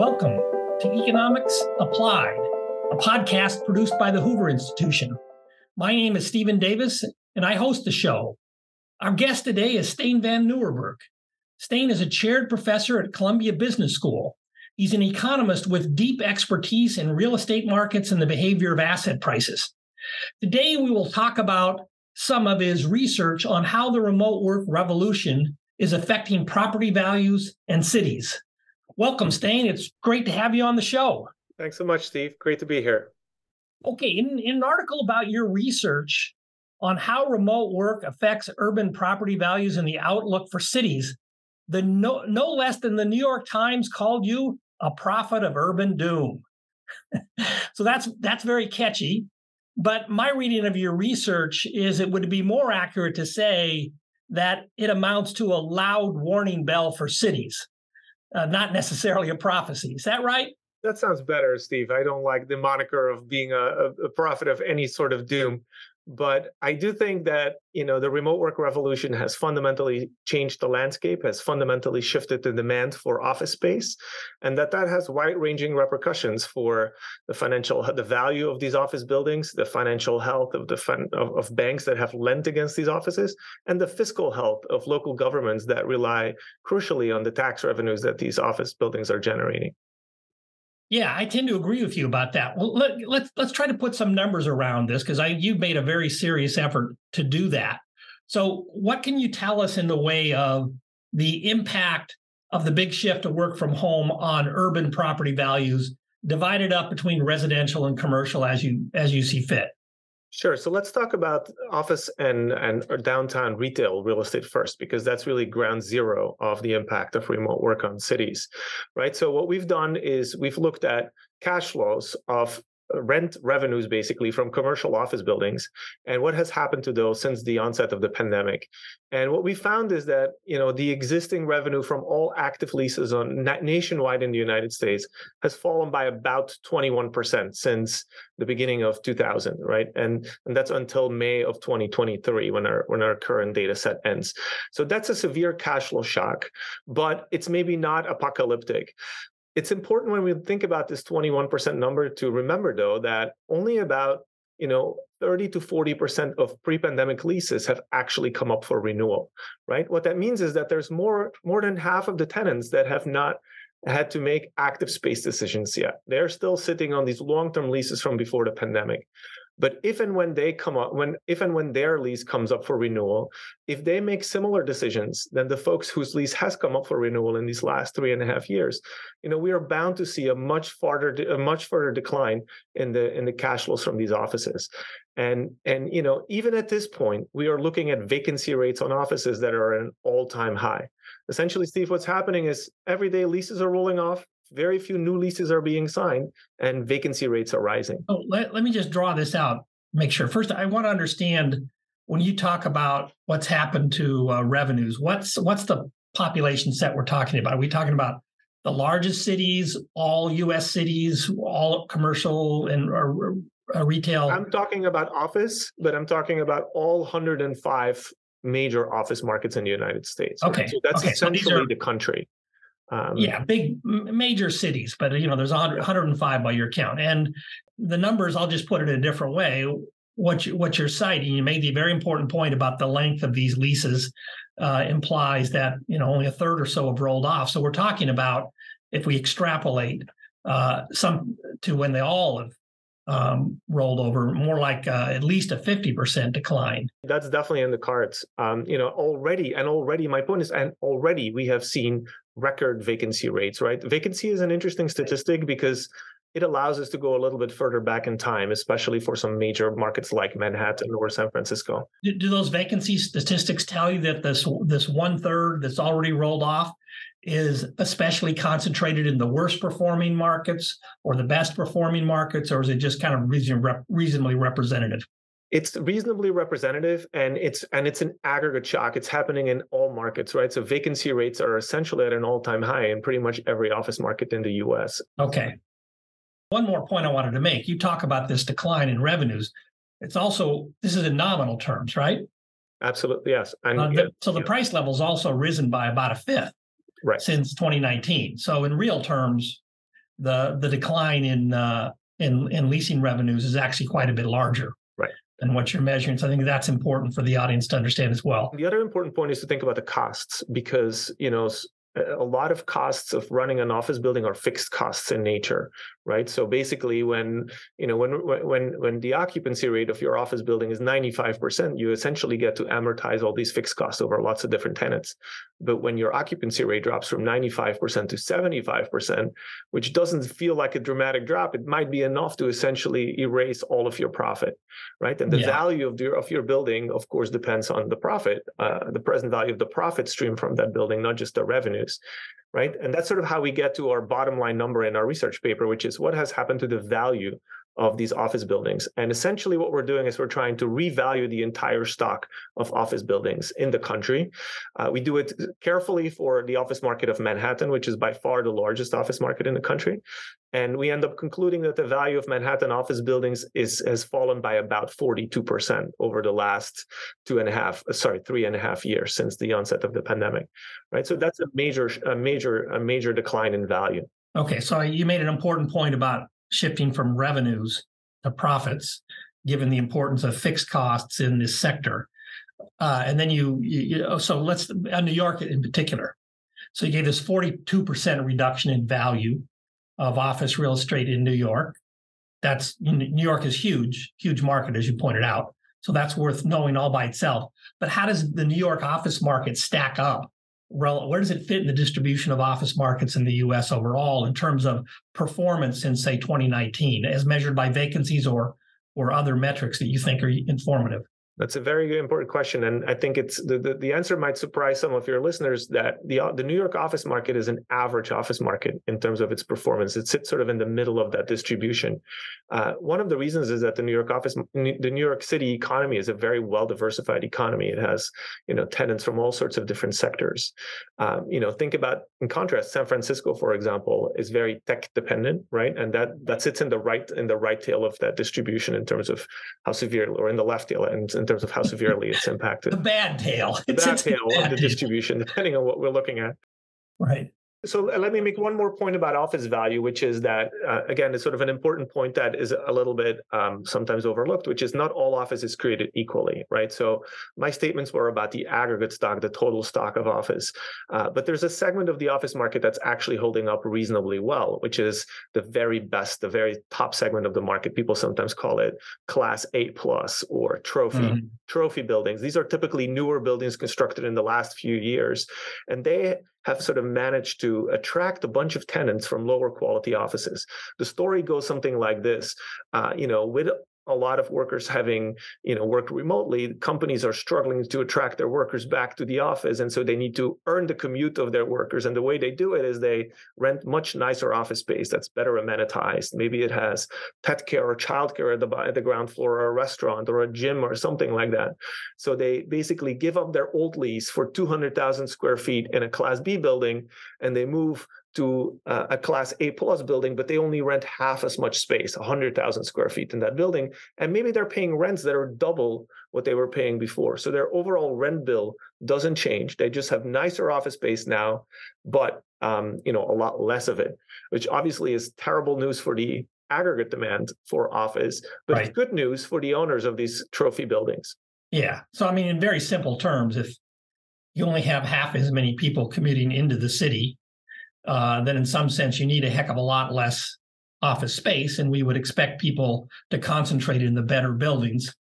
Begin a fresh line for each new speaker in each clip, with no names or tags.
Welcome to Economics Applied, a podcast produced by the Hoover Institution. My name is Steven Davis, and I host the show. Our guest today is Stijn van Nieuwerburgh. Stijn is a chaired professor at Columbia Business School. He's an economist with deep expertise in real estate markets and the behavior of asset prices. Today, we will talk about some of his research on how the remote work revolution is affecting property values and cities. Welcome, Stijn. It's great to have you on the show.
Thanks so much, Steve. Great to be here.
Okay, in, in an article about your research on how remote work affects urban property values and the outlook for cities, the no, no less than the New York Times called you a prophet of urban doom. so that's that's very catchy. But my reading of your research is it would be more accurate to say that it amounts to a loud warning bell for cities, uh, not necessarily a prophecy. Is that right?
That sounds better, Steve. I don't like the moniker of being a, a prophet of any sort of doom. But I do think that you know the remote work revolution has fundamentally changed the landscape, has fundamentally shifted the demand for office space, and that that has wide-ranging repercussions for the financial, the value of these office buildings, the financial health of the fun, of, of banks that have lent against these offices, and the fiscal health of local governments that rely crucially on the tax revenues that these office buildings are generating.
Yeah, I tend to agree with you about that. Well, let, us let's, let's try to put some numbers around this because I you've made a very serious effort to do that. So, what can you tell us in the way of the impact of the big shift to work from home on urban property values, divided up between residential and commercial as you as you see fit?
Sure. So let's talk about office and and uh, downtown retail real estate first, because that's really ground zero of the impact of remote work on cities, right? So what we've done is we've looked at cash flows of rent revenues basically from commercial office buildings. And what has happened to those since the onset of the pandemic? And what we found is that you know the existing revenue from all active leases on nationwide in the united states has fallen by about 21% since the beginning of 2000 right? And and that's until may of 2023 when our when our current data set ends. So that's a severe cash flow shock but it's maybe not apocalyptic it's important when we think about this 21% number to remember though that only about you know 30 to 40% of pre-pandemic leases have actually come up for renewal right? What that means is that there's more more than half of the tenants that have not had to make active space decisions yet. They're still sitting on these long-term leases from before the pandemic but if and when they come up, when if and when their lease comes up for renewal, if they make similar decisions than the folks whose lease has come up for renewal in these last three and a half years, you know, we are bound to see a much farther a much further decline in the in the cash flows from these offices. And and you know, even at this point, we are looking at vacancy rates on offices that are at an all-time high. Essentially, Steve, what's happening is everyday leases are rolling off very few new leases are being signed and vacancy rates are rising.
Oh, let, let me just draw this out, make sure. First, I want to understand when you talk about what's happened to uh, revenues, what's what's the population set we're talking about? Are we talking about the largest cities, all U.S. cities, all commercial and uh, uh, retail?
I'm talking about office, but I'm talking about all 105 major office markets in the United States.
Okay,
so that's
okay.
essentially
so are,
the country.
Um, yeah, big major cities, but you know, there's 100, 105 by your count, and the numbers. I'll just put it in a different way. What you, what you're citing, you made the very important point about the length of these leases uh, implies that you know only a third or so have rolled off. So we're talking about if we extrapolate uh, some to when they all have um, rolled over, more like uh, at least a 50% decline.
That's definitely in the cards. Um, you know, already, and already, my point is, and already we have seen record vacancy rates, right? Vacancy is an interesting statistic because it allows us to go a little bit further back in time, especially for some major markets like Manhattan or San Francisco.
Do, do those vacancy statistics tell you that this this one third that's already rolled off is especially concentrated in the worst performing markets or the best performing markets, or is it just kind of reason, reasonably representative?
It's reasonably representative and it's and it's an aggregate shock. It's happening in all markets right? So vacancy rates are essentially at an all-time high in pretty much every office market in the us
okay. One more point i wanted to make. You talk about this decline in revenues. It's also this is in nominal terms right?
Absolutely yes. And
uh, the, so the price level's also risen by about a fifth
right.
since 2019 so in real terms the the decline in uh, in in leasing revenues is actually quite a bit larger. Than what you're measuring. So I think that's important for the audience to understand as well.
The other important point is to think about the costs because you know a lot of costs of running an office building are fixed costs in nature right? So basically when you know when when when the occupancy rate of your office building is 95% you essentially get to amortize all these fixed costs over lots of different tenants. But when your occupancy rate drops from 95% to 75% which doesn't feel like a dramatic drop it might be enough to essentially erase all of your profit right? And the yeah. value of your of your building of course depends on the profit uh, the present value of the profit stream from that building not just the revenue right? And that's sort of how we get to our bottom line number in our research paper, which is what has happened to the value of these office buildings. And essentially, what we're doing is we're trying to revalue the entire stock of office buildings in the country. Uh, we do it carefully for the office market of Manhattan, which is by far the largest office market in the country. And we end up concluding that the value of Manhattan office buildings is has fallen by about 42% over the last two and a half, uh, sorry, three and a half years since the onset of the pandemic. Right. So that's a major, a major, a major decline in value.
Okay. So you made an important point about shifting from revenues to profits, given the importance of fixed costs in this sector. Uh, and then you, you, you know, so let's on New York in particular. So you gave this 42% reduction in value of office real estate in New York. That's New York is huge, huge market, as you pointed out. So that's worth knowing all by itself. But how does the New York office market stack up where does it fit in the distribution of office markets in the US overall in terms of performance in say 2019 as measured by vacancies or or other metrics that you think are informative?
That's a very important question, and I think it's the, the, the answer might surprise some of your listeners that the the New York office market is an average office market in terms of its performance. It sits sort of in the middle of that distribution. Uh, one of the reasons is that the New York office, the New York City economy is a very well diversified economy. It has you know tenants from all sorts of different sectors. Um, you know, think about in contrast, San Francisco, for example, is very tech dependent, right? And that that sits in the right in the right tail of that distribution in terms of how severe, or in the left tail, and terms of how severely it's impacted.
the bad tail.
The bad tail of the distribution, depending on what we're looking at.
Right.
So uh, let me make one more point about office value, which is that uh, again, it's sort of an important point that is a little bit um, sometimes overlooked, which is not all office is created equally, right? So my statements were about the aggregate stock, the total stock of office, uh, but there's a segment of the office market that's actually holding up reasonably well, which is the very best, the very top segment of the market. People sometimes call it Class A plus or trophy mm-hmm. trophy buildings. These are typically newer buildings constructed in the last few years, and they have sort of managed to attract a bunch of tenants from lower quality offices. The story goes something like this: uh, you know, with a lot of workers having you know worked remotely companies are struggling to attract their workers back to the office and so they need to earn the commute of their workers and the way they do it is they rent much nicer office space that's better amenitized. Maybe it has pet care or childcare at the, at the ground floor or a restaurant or a gym or something like that. So they basically give up their old lease for 200,000 square feet in a class B building and they move to uh, a class A plus building, but they only rent half as much space, 100,000 square feet in that building. And maybe they're paying rents that are double what they were paying before. So their overall rent bill doesn't change. They just have nicer office space now, but um, you know, a lot less of it, which obviously is terrible news for the aggregate demand for office, but right. it's good news for the owners of these trophy buildings.
Yeah. So I mean, in very simple terms, if you only have half as many people commuting into the city uh, then in some sense you need a heck of a lot less office space, and we would expect people to concentrate in the better buildings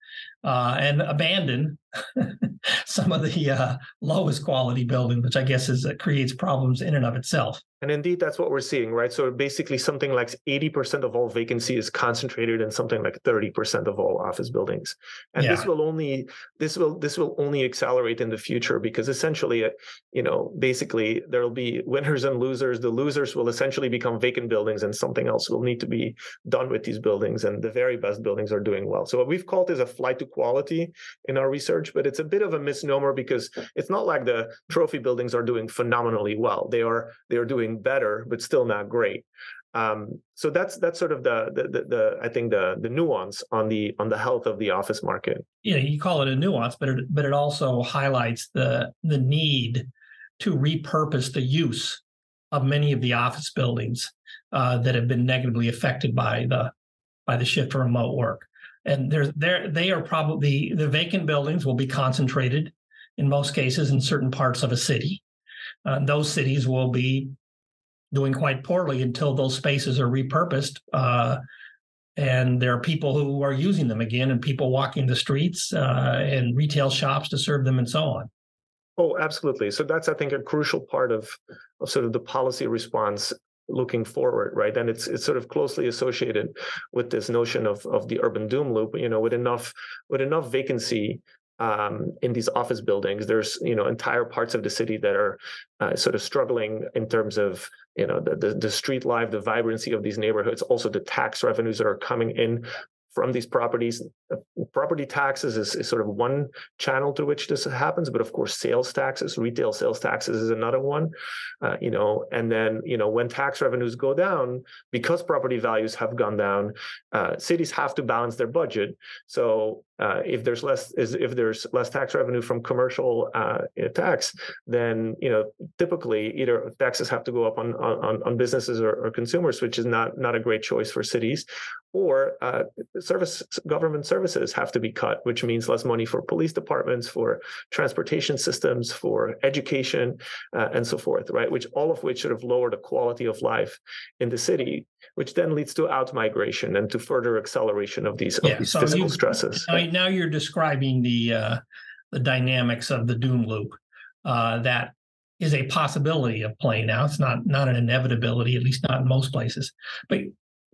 uh, and abandon some of the uh, lowest quality building, which I guess is uh, creates problems in and of itself.
And indeed, that's what we're seeing, right? So basically, something like 80% of all vacancy is concentrated in something like 30% of all office buildings. And yeah. this will only this will this will only accelerate in the future because essentially, uh, you know, basically there will be winners and losers. The losers will essentially become vacant buildings, and something else will need to be done with these buildings. And the very best buildings are doing well. So what we've called is a flight to quality in our research, but it's a bit of a misnomer because it's not like the trophy buildings are doing phenomenally well. They are they are doing better, but still not great. Um, so that's that's sort of the, the the, the I think the the nuance on the on the health of the office market.
Yeah, you call it a nuance, but it but it also highlights the the need to repurpose the use of many of the office buildings uh, that have been negatively affected by the by the shift to remote work. And they're, they're, they are probably the vacant buildings will be concentrated in most cases in certain parts of a city. Uh, those cities will be doing quite poorly until those spaces are repurposed. Uh, and there are people who are using them again and people walking the streets uh, and retail shops to serve them and so on.
Oh, absolutely. So that's, I think, a crucial part of, of sort of the policy response looking forward, right? And it's it's sort of closely associated with this notion of of the urban doom loop. You know, with enough with enough vacancy um, in these office buildings. There's you know entire parts of the city that are uh, sort of struggling in terms of you know the, the, the street life, the vibrancy of these neighborhoods, also the tax revenues that are coming in from these properties. Uh, property taxes is, is, sort of one channel through which this happens, but of course, sales taxes, retail sales taxes is another one. Uh, you know, and then you know when tax revenues go down because property values have gone down, uh, cities have to balance their budget. So uh, if there's less if there's less tax revenue from commercial uh, tax, then you know typically either taxes have to go up on on, on businesses or, or consumers, which is not not a great choice for cities, or uh, service government services have to be cut, which means less money for police departments, for transportation systems, for education, uh, and so forth, right? Which all of which sort of lower the quality of life in the city, which then leads to out migration and to further acceleration of these, yeah, of these so physical stresses.
Now, now, you're describing the uh, the dynamics of the doom loop uh, that is a possibility of playing out. It's not not an inevitability, at least not in most places. But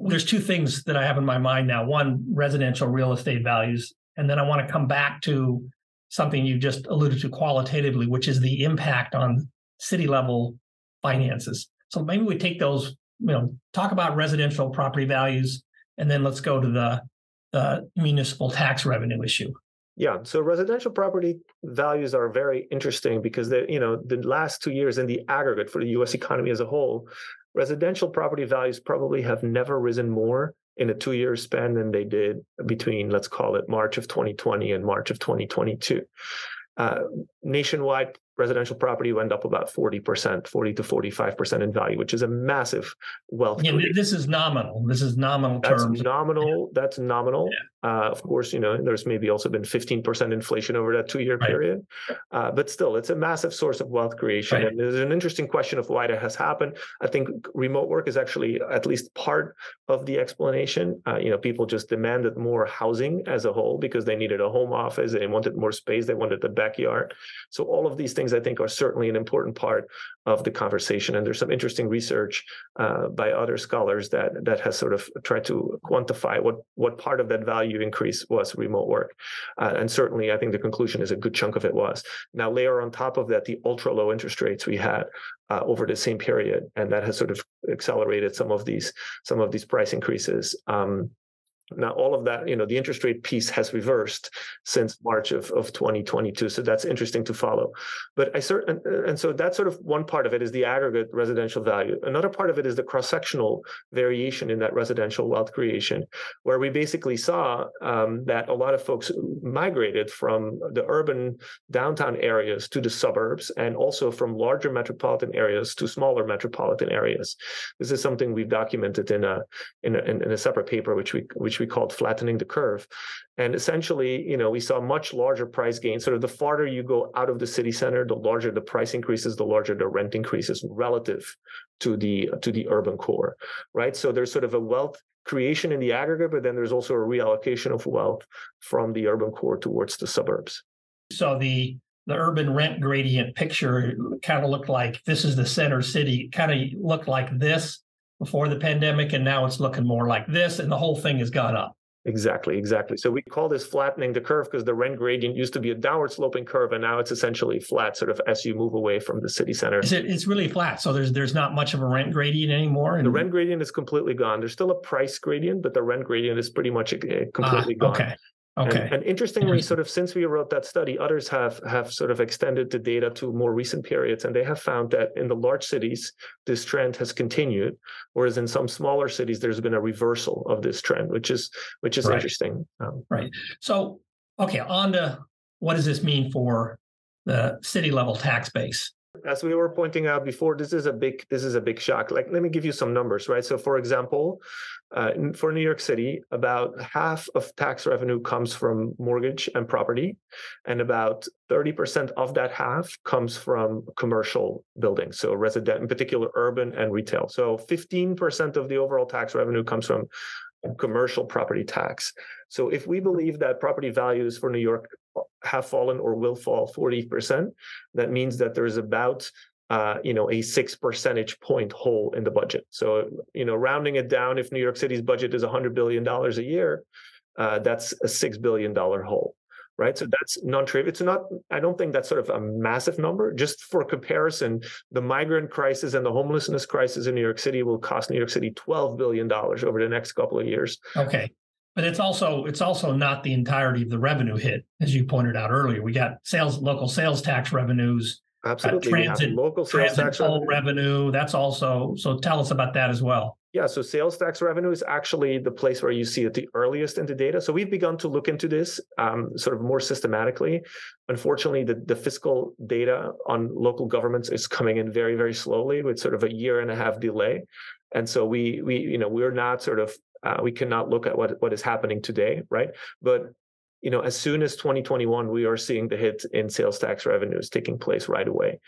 there's two things that I have in my mind now. One, residential real estate values, and then I want to come back to something you just alluded to qualitatively, which is the impact on city level finances. So maybe we take those, you know, talk about residential property values, and then let's go to the, the municipal tax revenue issue.
Yeah, so residential property values are very interesting because they, you know, the last two years in the aggregate for the U.S. economy as a whole, residential property values probably have never risen more in a two-year span than they did between, let's call it March of 2020 and March of 2022. Uh, nationwide residential property went up about 40%, 40 to 45% in value, which is a massive wealth.
Yeah, this is nominal. This is nominal
that's
terms.
Nominal. Yeah. That's nominal. Yeah. Uh, of course, you know, there's maybe also been 15% inflation over that two year right. period. Uh, but still, it's a massive source of wealth creation. Right. And there's an interesting question of why that has happened. I think remote work is actually at least part of the explanation. Uh, you know, people just demanded more housing as a whole because they needed a home office, they wanted more space, they wanted the backyard. So all of these things things I think are certainly an important part of the conversation. And there's some interesting research uh, by other scholars that that has sort of tried to quantify what what part of that value increase was remote work. Uh, and certainly, I think the conclusion is a good chunk of it was. Now, layer on top of that the ultra low interest rates we had uh, over the same period, and that has sort of accelerated some of these some of these price increases. Um, now, all of that, you know, the interest rate piece has reversed since March of, of 2022. So that's interesting to follow. But I certain, and so that's sort of one part of it is the aggregate residential value. Another part of it is the cross sectional variation in that residential wealth creation, where we basically saw um, that a lot of folks migrated from the urban downtown areas to the suburbs and also from larger metropolitan areas to smaller metropolitan areas. This is something we've documented in a in a, in a separate paper, which we which we we called flattening the curve. And essentially, you know, we saw much larger price gains. Sort of the farther you go out of the city center, the larger the price increases, the larger the rent increases relative to the to the urban core, right? So there's sort of a wealth creation in the aggregate, but then there's also a reallocation of wealth from the urban core towards the suburbs.
So the the urban rent gradient picture kind of looked like this is the center city, kind of looked like this before the pandemic, and now it's looking more like this, and the whole thing has gone up.
Exactly, exactly. So we call this flattening the curve because the rent gradient used to be a downward sloping curve, and now it's essentially flat, sort of as you move away from the city center.
It, it's really flat. So there's there's not much of a rent gradient anymore.
And... The rent gradient is completely gone. There's still a price gradient, but the rent gradient is pretty much uh, completely uh, gone.
Okay.
And, and, interestingly, sort of since we wrote that study, others have have sort of extended the data to more recent periods, and they have found that in the large cities, this trend has continued, whereas in some smaller cities, there's been a reversal of this trend, which is which is right. interesting.
Um, right. So, okay, on to what does this mean for the city level tax base?
As we were pointing out before, this is a big this is a big shock. Like, let me give you some numbers, right? So, for example, uh, for New York City, about half of tax revenue comes from mortgage and property, and about 30% of that half comes from commercial buildings, so resident, in particular, urban and retail. So 15% of the overall tax revenue comes from commercial property tax. So if we believe that property values for New York have fallen or will fall 40%, that means that there's about uh, you know, a six percentage point hole in the budget. So, you know, rounding it down, if New York City's budget is $100 billion a year, uh, that's a $6 billion hole right? So that's non-trivial. It's not. I don't think that's sort of a massive number. Just for comparison, the migrant crisis and the homelessness crisis in New York City will cost New York City twelve billion dollars over the next couple of years.
Okay, but it's also it's also not the entirety of the revenue hit, as you pointed out earlier. We got sales, local sales tax revenues
Absolutely.
transit,
local sales
transit
tax
toll revenue. That's also so. Tell us about that as well.
Yeah, so sales tax revenue is actually the place where you see it the earliest in the data. So we've begun to look into this um, sort of more systematically. Unfortunately, the, the fiscal data on local governments is coming in very, very slowly with sort of a year and a half delay. And so we we you know we're not sort of uh, we cannot look at what what is happening today, right? But you know, as soon as 2021, we are seeing the hit in sales tax revenues taking place right away.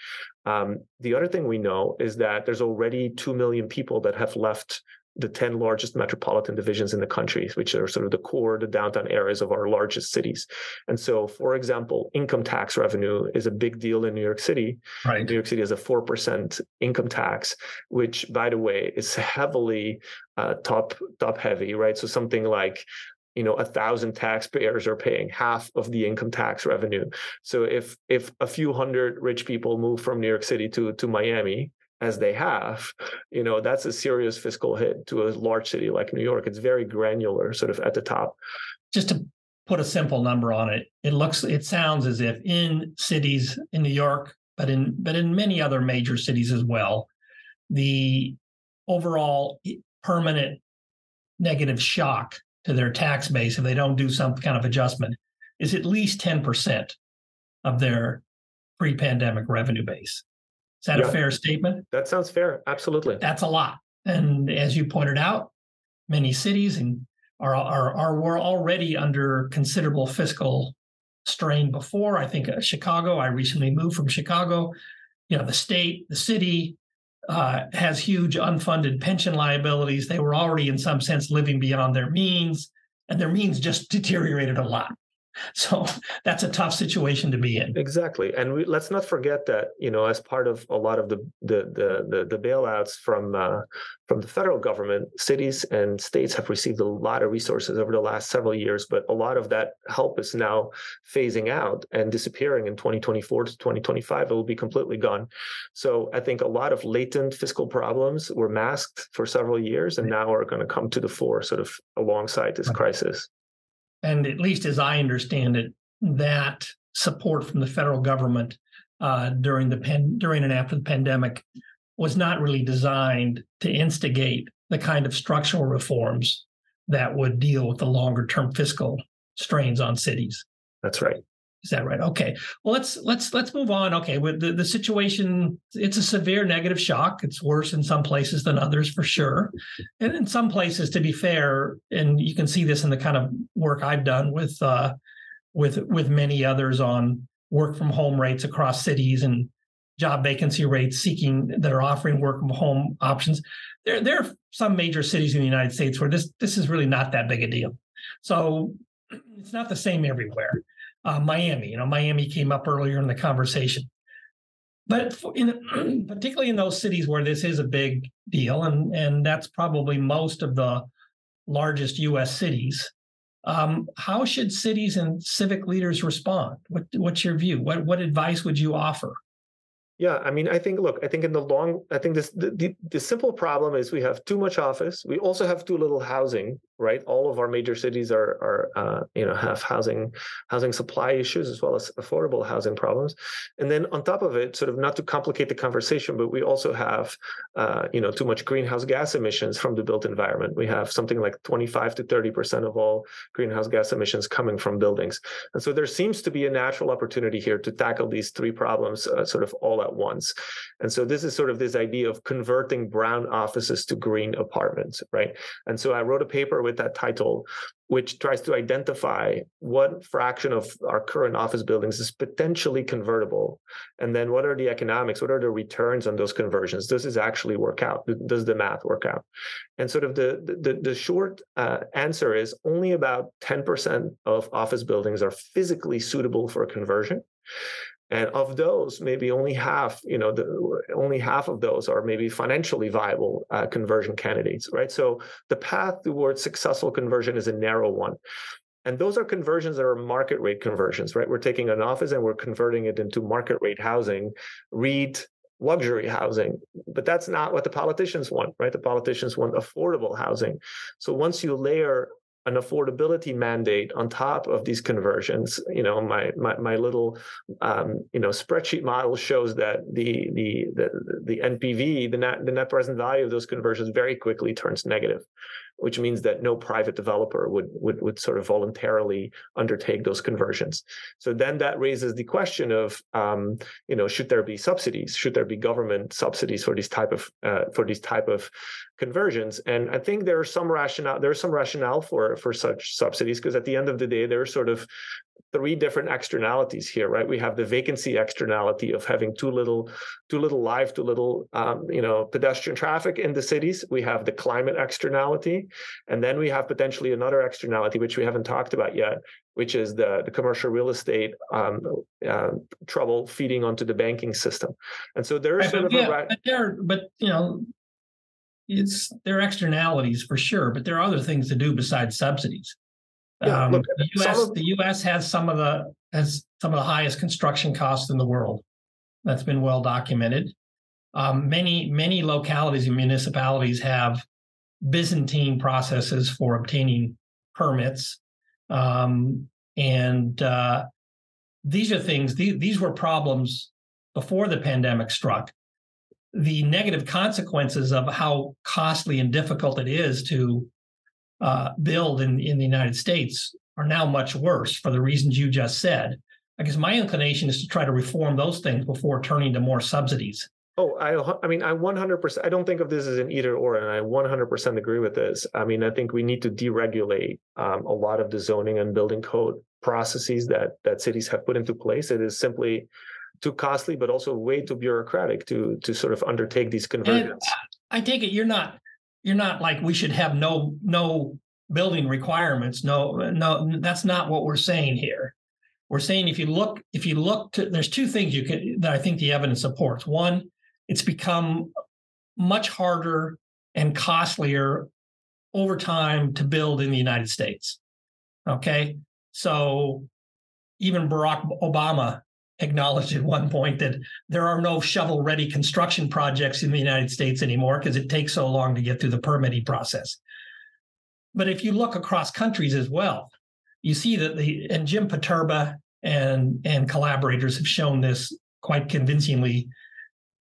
Um, the other thing we know is that there's already 2 million people that have left the 10 largest metropolitan divisions in the country, which are sort of the core, the downtown areas of our largest cities. And so, for example, income tax revenue is a big deal in New York City.
Right.
New York City has a 4% income tax, which, by the way, is heavily uh, top top heavy, right? So something like you know a thousand taxpayers are paying half of the income tax revenue so if if a few hundred rich people move from new york city to to miami as they have you know that's a serious fiscal hit to a large city like new york it's very granular sort of at the top
just to put a simple number on it it looks it sounds as if in cities in new york but in but in many other major cities as well the overall permanent negative shock to their tax base if they don't do some kind of adjustment is at least 10% of their pre-pandemic revenue base. Is that yeah, a fair statement?
That sounds fair. Absolutely.
That's a lot. And as you pointed out, many cities and are are are were already under considerable fiscal strain before. I think uh, Chicago. I recently moved from Chicago. You know, the state, the city, uh, has huge unfunded pension liabilities. They were already, in some sense, living beyond their means, and their means just deteriorated a lot. So that's a tough situation to be in.
Exactly, and we, let's not forget that you know, as part of a lot of the the the the, the bailouts from uh, from the federal government, cities and states have received a lot of resources over the last several years, but a lot of that help is now phasing out and disappearing in 2024 to 2025. It will be completely gone. So I think a lot of latent fiscal problems were masked for several years, and now are going to come to the fore, sort of alongside this crisis
and at least as I understand it, that support from the federal government uh, during the pen, during and after the pandemic was not really designed to instigate the kind of structural reforms that would deal with the longer term fiscal strains on cities.
That's right.
Is that right? Okay. Well, let's let's let's move on. Okay, with the, the situation, it's a severe negative shock. It's worse in some places than others, for sure. And in some places, to be fair, and you can see this in the kind of work I've done with uh, with with many others on work from home rates across cities and job vacancy rates seeking that are offering work from home options. There, there are some major cities in the United States where this this is really not that big a deal. So it's not the same everywhere uh, Miami. You know, Miami came up earlier in the conversation. But in, particularly in those cities where this is a big deal, and, and that's probably most of the largest U.S. cities, um, how should cities and civic leaders respond? What, what's your view? What, what advice would you offer?
Yeah, I mean, I think look, I think in the long, I think this the, the, the, simple problem is we have too much office. We also have too little housing right? All of our major cities are are uh, you know have housing housing supply issues as well as affordable housing problems, and then on top of it, sort of not to complicate the conversation, but we also have uh, you know too much greenhouse gas emissions from the built environment. We have something like 25 to 30 percent of all greenhouse gas emissions coming from buildings, and so there seems to be a natural opportunity here to tackle these three problems uh, sort of all at once. And so this is sort of this idea of converting brown offices to green apartments, right? And so I wrote a paper with that title, which tries to identify what fraction of our current office buildings is potentially convertible. And then what are the economics? What are the returns on those conversions? Does this actually work out? Does the math work out? And sort of the, the, the short uh, answer is only about 10% of office buildings are physically suitable for conversion and of those maybe only half you know the, only half of those are maybe financially viable uh, conversion candidates right? So the path towards successful conversion is a narrow one. And those are conversions that are market rate conversions right? We're taking an office and we're converting it into market rate housing read luxury housing. But that's not what the politicians want right? The politicians want affordable housing. So once you layer an affordability mandate on top of these conversions. You know, my my, my little um, you know spreadsheet model shows that the the the, the NPV, the net the net present value of those conversions, very quickly turns negative which means that no private developer would, would, would sort of voluntarily undertake those conversions. So then that raises the question of, um, you know, should there be subsidies? Should there be government subsidies for these type of uh, for these type of conversions? And I think there are some rationale. There's some rationale for for such subsidies because at the end of the day, they're sort of three different externalities here, right? We have the vacancy externality of having too little, too little life, too little, um, you know, pedestrian traffic in the cities. We have the climate externality, and then we have potentially another externality which we haven't talked about yet, which is the the commercial real estate um, uh, trouble feeding onto the banking system. And so there's right, sort of
yeah,
a
but there, but you know. It's there are externalities for sure, but there are other things to do besides subsidies. Yeah, um, look, the U.S. Of, the U.S. has some of the has some of the highest construction costs in the world. That's been well documented. Um, many many localities and municipalities have Byzantine processes for obtaining permits, um, and uh, these are things. These, these were problems before the pandemic struck. The negative consequences of how costly and difficult it is to uh, build in, in the United States are now much worse for the reasons you just said. I guess my inclination is to try to reform those things before turning to more subsidies.
Oh, I, I mean, I 100%, I don't think of this as an either or, and I 100% agree with this. I mean, I think we need to deregulate um, a lot of the zoning and building code processes that that cities have put into place. It is simply too costly, but also way too bureaucratic to to sort of undertake these conversions. And
I take it you're not you're not like we should have no no building requirements. No, no, that's not what we're saying here. We're saying if you look, if you look to, there's two things you can that I think the evidence supports. One, it's become much harder and costlier over time to build in the United States. Okay. So even Barack Obama acknowledged at one point that there are no shovel ready construction projects in the United States anymore because it takes so long to get through the permitting process. But if you look across countries as well, you see that the and Jim Poterba and and collaborators have shown this quite convincingly.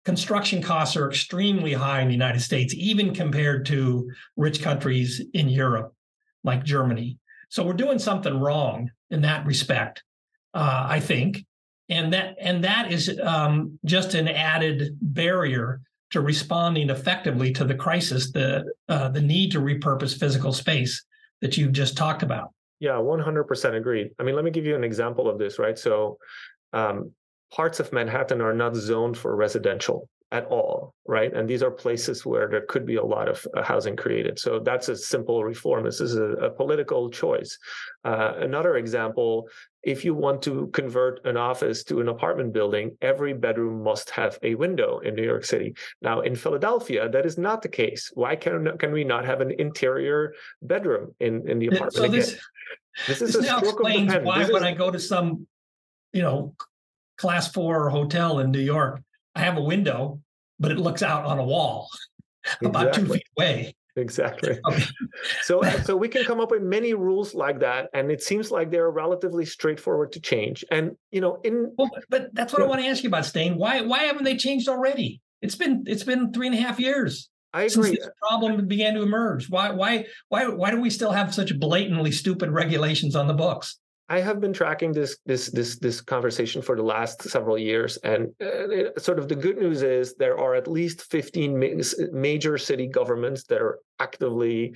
Construction costs are extremely high in the United States, even compared to rich countries in Europe, like Germany. So we're doing something wrong in that respect, uh, I think and that and that is um, just an added barrier to responding effectively to the crisis, the uh, the need to repurpose physical space that you've just talked about.
Yeah, one hundred percent agreed. I mean, let me give you an example of this. Right, so um, parts of Manhattan are not zoned for residential at all, right? And these are places where there could be a lot of uh, housing created. So that's a simple reform. This is a, a political choice. Uh, another example if you want to convert an office to an apartment building, every bedroom must have a window in New York City. Now, in Philadelphia, that is not the case. Why can, can we not have an interior bedroom in, in the apartment? So
this, this is this now explains why this when is... I go to some, you know, class four hotel in New York, I have a window, but it looks out on a wall exactly. about two feet away.
exactly. Okay. So, so we can come up with many rules like that, and it seems like they're relatively straightforward to change. And you know, in
well, but that's what yeah. I want to ask you about, Stijn. Why why haven't they changed already? It's been it's been three and a half years.
I agree.
Since this problem began to emerge. Why why why why do we still have such blatantly stupid regulations on the books?
I have been tracking this this this this conversation for the last several years, and uh, sort of the good news is there are at least fifteen ma- major city governments that are actively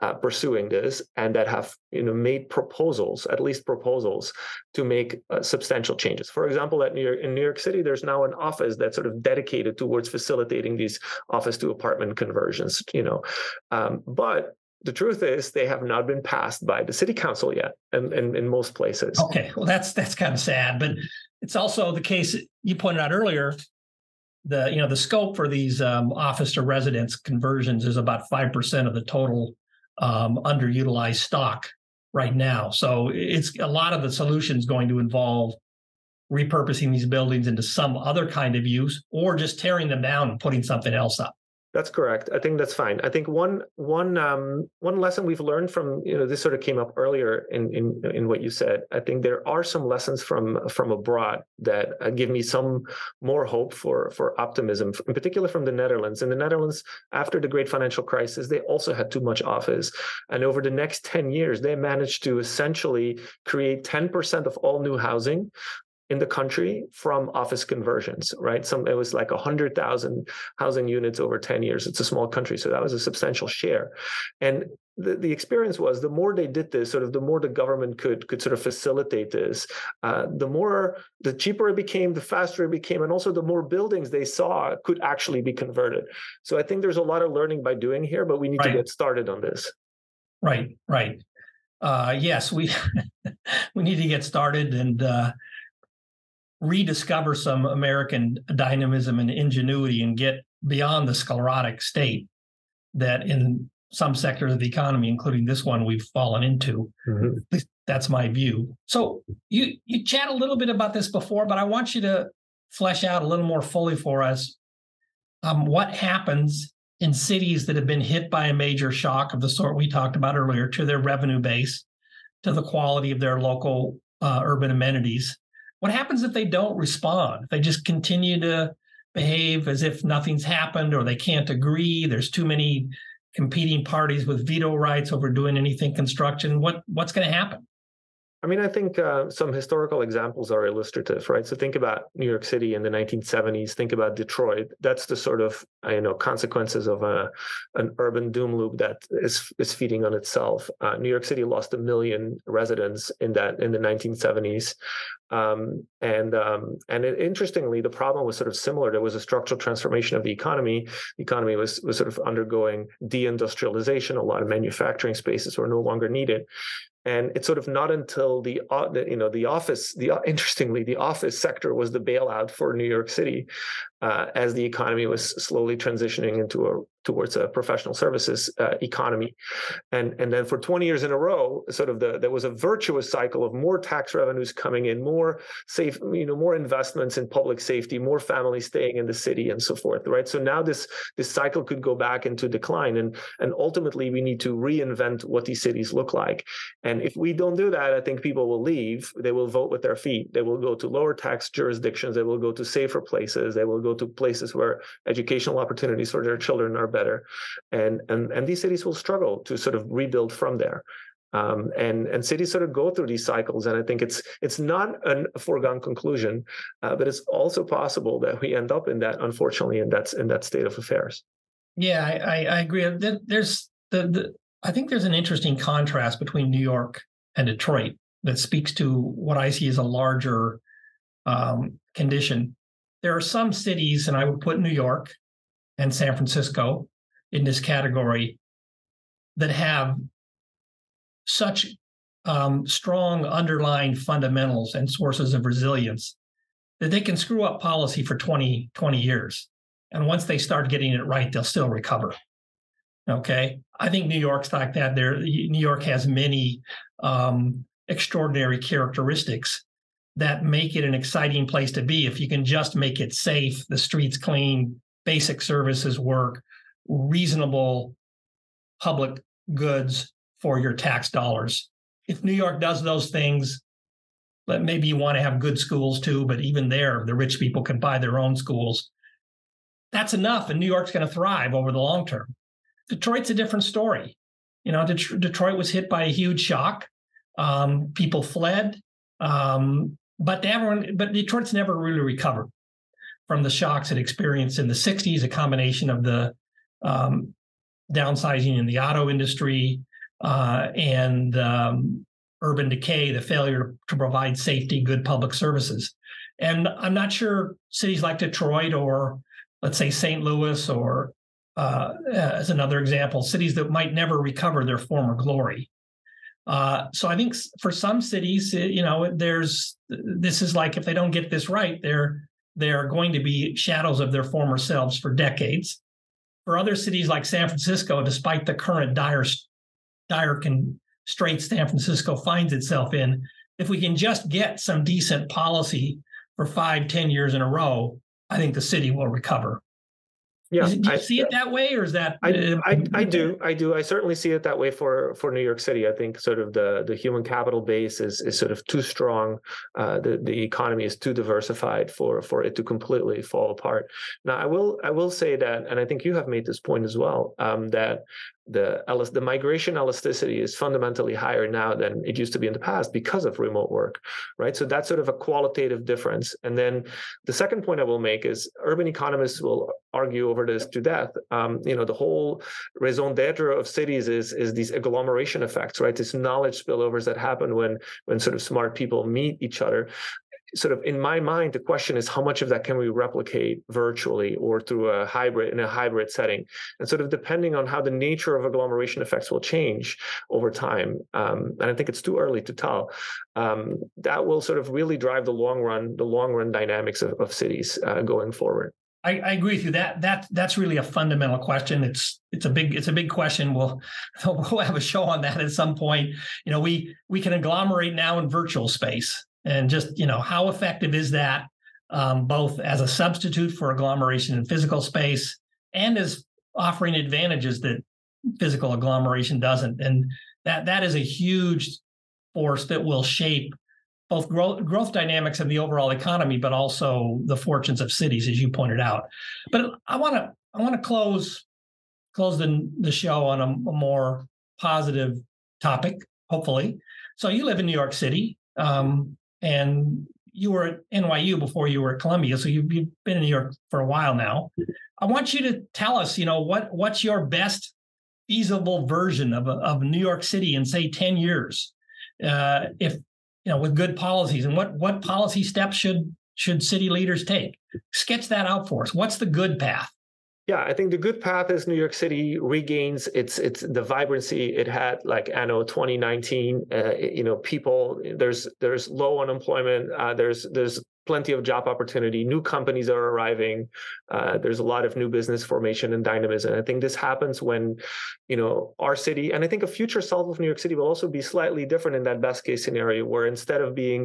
uh, pursuing this and that have you know made proposals, at least proposals, to make uh, substantial changes. For example, at New York, in New York City, there's now an office that's sort of dedicated towards facilitating these office to apartment conversions. You know, um, but the truth is they have not been passed by the city council yet in, in, in, most places.
Okay well that's that's kind of sad but it's also the case you pointed out earlier the you know the scope for these um, office to residence conversions is about 5% of the total um, underutilized stock right now. So it's a lot of the solutions going to involve repurposing these buildings into some other kind of use or just tearing them down and putting something else up
that's correct. I think that's fine. I think one one um, one lesson we've learned from you know this sort of came up earlier in in in what you said. I think there are some lessons from from abroad that uh, give me some more hope for for optimism. In particular, from the Netherlands. In the Netherlands, after the great financial crisis, they also had too much office, and over the next ten years, they managed to essentially create ten percent of all new housing in the country from office conversions, right? Some it was like a hundred thousand housing units over 10 years. It's a small country, so that was a substantial share. And the, the experience was the more they did this, sort of the more the government could could sort of facilitate this, uh, the more the cheaper it became, the faster it became, and also the more buildings they saw could actually be converted. So I think there's a lot of learning by doing here, but we need right. to get started on this.
Right, right. Uh, yes, we we need to get started and uh, rediscover some American dynamism and ingenuity and get beyond the sclerotic state that in some sectors of the economy, including this one, we've fallen into. Mm-hmm. That's my view. So you you chat a little bit about this before, but I want you to flesh out a little more fully for us um, what happens in cities that have been hit by a major shock of the sort we talked about earlier to their revenue base, to the quality of their local uh, urban amenities, what happens if they don't respond? If they just continue to behave as if nothing's happened or they can't agree, there's too many competing parties with veto rights over doing anything construction, what what's going to happen?
I mean, I think uh, some historical examples are illustrative, right? So think about New York City in the 1970s. Think about Detroit. That's the sort of uh, you know consequences of a an urban doom loop that is is feeding on itself. Uh, New York City lost a million residents in that in the 1970s. Um, and um, and it, interestingly, the problem was sort of similar. There was a structural transformation of the economy. The economy was was sort of undergoing deindustrialization. A lot of manufacturing spaces were no longer needed, and it's sort of not until the, uh, you know the office the interestingly the office sector was the bailout for New York City uh, as the economy was slowly transitioning into a towards a professional services uh, economy. And and then for 20 years in a row sort of the there was a virtuous cycle of more tax revenues coming in more safe you know more investments in public safety more families staying in the city and so forth right? So now this this cycle could go back into decline and and ultimately we need to reinvent what these cities look like. And if we don't do that i think people will leave they will vote with their feet they will go to lower tax jurisdictions they will go to safer places they will go to places where educational opportunities for their children are better and and and these cities will struggle to sort of rebuild from there. Um, and and cities sort of go through these cycles and i think it's it's not an, a foregone conclusion uh, but it's also possible that we end up in that unfortunately in that in that state of affairs.
Yeah i i, agree. There's the, the i think there's an interesting contrast between new york and detroit that speaks to what i see as a larger um, condition. There are some cities and i would put new york and San Francisco in this category that have such um, strong underlying fundamentals and sources of resilience that they can screw up policy for 20, 20 years. And once they start getting it right, they'll still recover. Okay. I think New York's like that. There, New York has many um, extraordinary characteristics that make it an exciting place to be. If you can just make it safe, the streets clean, basic services work, reasonable public goods for your tax dollars. If New York does those things, but maybe you want to have good schools too, but even there, the rich people can buy their own schools. That's enough, and New York's going to thrive over the long term. Detroit's a different story. You know, Detroit was hit by a huge shock. Um, people fled, um, but everyone, but Detroit's never really recovered from the shocks it experienced in the '60s. A combination of the um, downsizing in the auto industry uh, and um, urban decay, the failure to provide safety, good public services. And I'm not sure cities like Detroit or let's say St. Louis or uh, as another example, cities that might never recover their former glory. Uh, so I think for some cities, you know, there's this is like if they don't get this right, they're they're going to be shadows of their former selves for decades. For other cities like San Francisco, despite the current dire dire constraints San Francisco finds itself in, if we can just get some decent policy for five, ten years in a row, I think the city will recover.
Yeah,
do you I, see it that way, or is that?
I, uh, I, I do, I do, I certainly see it that way for for New York City. I think sort of the the human capital base is is sort of too strong. Uh, the the economy is too diversified for for it to completely fall apart. Now, I will I will say that, and I think you have made this point as well, um, that the the migration elasticity is fundamentally higher now than it used to be in the past because of remote work, right? So that's sort of a qualitative difference. And then the second point I will make is urban economists will argue over this to death. Um, you know, the whole raison d'être of cities is is these agglomeration effects, right? These knowledge spillovers that happen when when sort of smart people meet each other sort of in my mind the question is how much of that can we replicate virtually or through a hybrid in a hybrid setting and sort of depending on how the nature of agglomeration effects will change over time um, and i think it's too early to tell um, that will sort of really drive the long run the long run dynamics of, of cities uh, going forward
I, I, agree with you. That that that's really a fundamental question. It's it's a big it's a big question. We'll we'll have a show on that at some point. You know, we we can agglomerate now in virtual space and just you know how effective is that um, both as a substitute for agglomeration in physical space and as offering advantages that physical agglomeration doesn't? And that that is a huge force that will shape both growth, growth dynamics of the overall economy but also the fortunes of cities as you pointed out. But i want to i want to close close the, the show on a, a more positive topic hopefully. So you live in new york city. Um, and you were at NYU before you were at Columbia, so you've, you've been in New York for a while now. I want you to tell us, you know, what what's your best feasible version of of New York City in say ten years, uh, if you know, with good policies, and what what policy steps should should city leaders take? Sketch that out for us. What's the good path?
Yeah, I think the good path is New York City regains its its the vibrancy it had like anno 2019. Uh, you know, people there's there's low unemployment. Uh, there's there's plenty of job opportunity. New companies are arriving. Uh, there's a lot of new business formation and dynamism. I think this happens when, you know, our city, and I think a future self of New York City will also be slightly different in that best case scenario, where instead of being,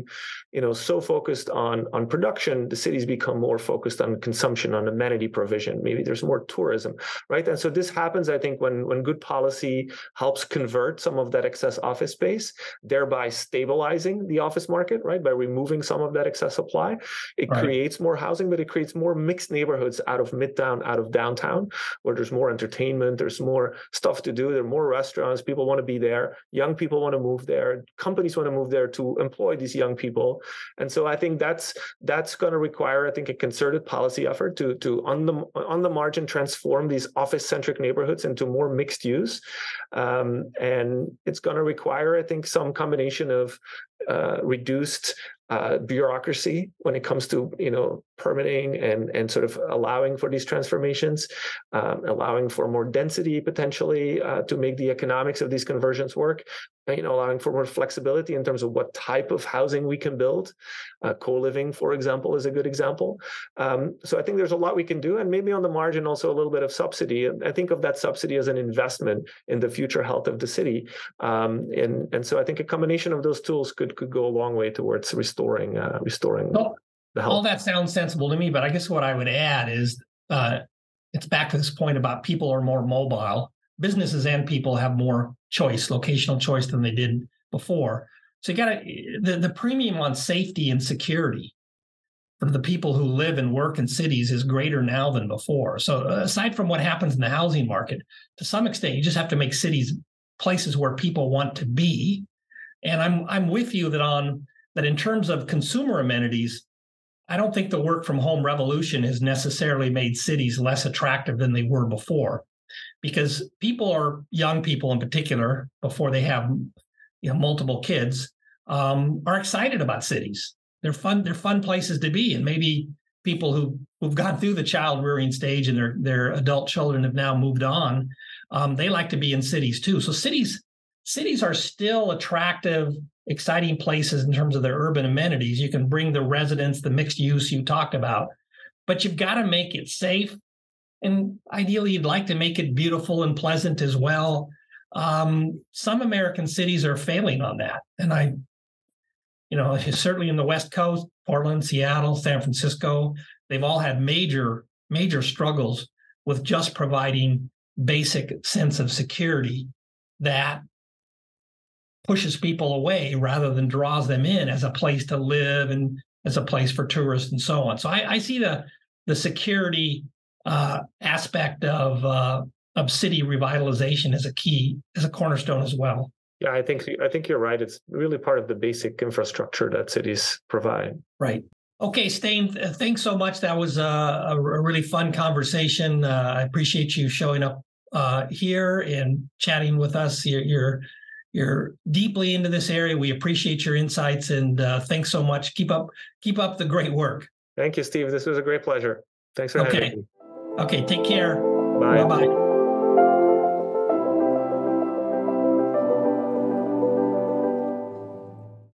you know, so focused on on production, the cities become more focused on consumption, on amenity provision. Maybe there's more tourism, right? And so this happens, I think, when when good policy helps convert some of that excess office space, thereby stabilizing the office market, right, by removing some of that excess supply it right. creates more housing, but it creates more mixed neighborhoods out of midtown, out of downtown, where there's more entertainment, there's more stuff to do, there are more restaurants, people want to be there, young people want to move there, companies want to move there to employ these young people. And so I think that's that's going to require, I think, a concerted policy effort to to on the on the margin transform these office-centric neighborhoods into more mixed use. Um, and it's going to require, I think, some combination of uh, reduced uh, bureaucracy when it comes to you know permitting and and sort of allowing for these transformations, um, allowing for more density potentially uh, to make the economics of these conversions work. You know, allowing for more flexibility in terms of what type of housing we can build. Uh, co-living, for example, is a good example. Um, so I think there's a lot we can do, and maybe on the margin also a little bit of subsidy. I think of that subsidy as an investment in the future health of the city, um, and and so I think a combination of those tools could could go a long way towards restoring uh, restoring.
Well, all that sounds sensible to me, but I guess what I would add is uh, it's back to this point about people are more mobile. businesses and people have more choice, locational choice than they did before. So you got to the, the premium on safety and security for the people who live and work in cities is greater now than before. So aside from what happens in the housing market, to some extent, you just have to make cities places where people want to be. And I'm I'm with you that on that in terms of consumer amenities, I don't think the work from home revolution has necessarily made cities less attractive than they were before. Because people are young people in particular before they have you know multiple kids um, are excited about cities. They're fun they're fun places to be and maybe people who who've gone through the child rearing stage and their their adult children have now moved on um, they like to be in cities too. So cities cities are still attractive exciting places in terms of their urban amenities. You can bring the residents the mixed use you talked about but you've got to make it safe. And ideally you'd like to make it beautiful and pleasant as well. Um, some american cities are failing on that. And i you know certainly in the west coast portland seattle san francisco they've all had major major struggles with just providing basic sense of security that pushes people away rather than draws them in as a place to live and as a place for tourists and so on so i, I see the the security uh, aspect of uh, of city revitalization as a key as a cornerstone as well.
Yeah, I think I think you're right. It's really part of the basic infrastructure that cities provide.
Right. Okay, Stijn, thanks so much. That was a, a really fun conversation. Uh, I appreciate you showing up uh, here and chatting with us. You're, you're, you're deeply into this area. We appreciate your insights and uh, thanks so much. Keep up keep up the great work.
Thank you, Steve. This was a great pleasure. Thanks for
okay.
having me.
Okay, take care.
Bye
bye.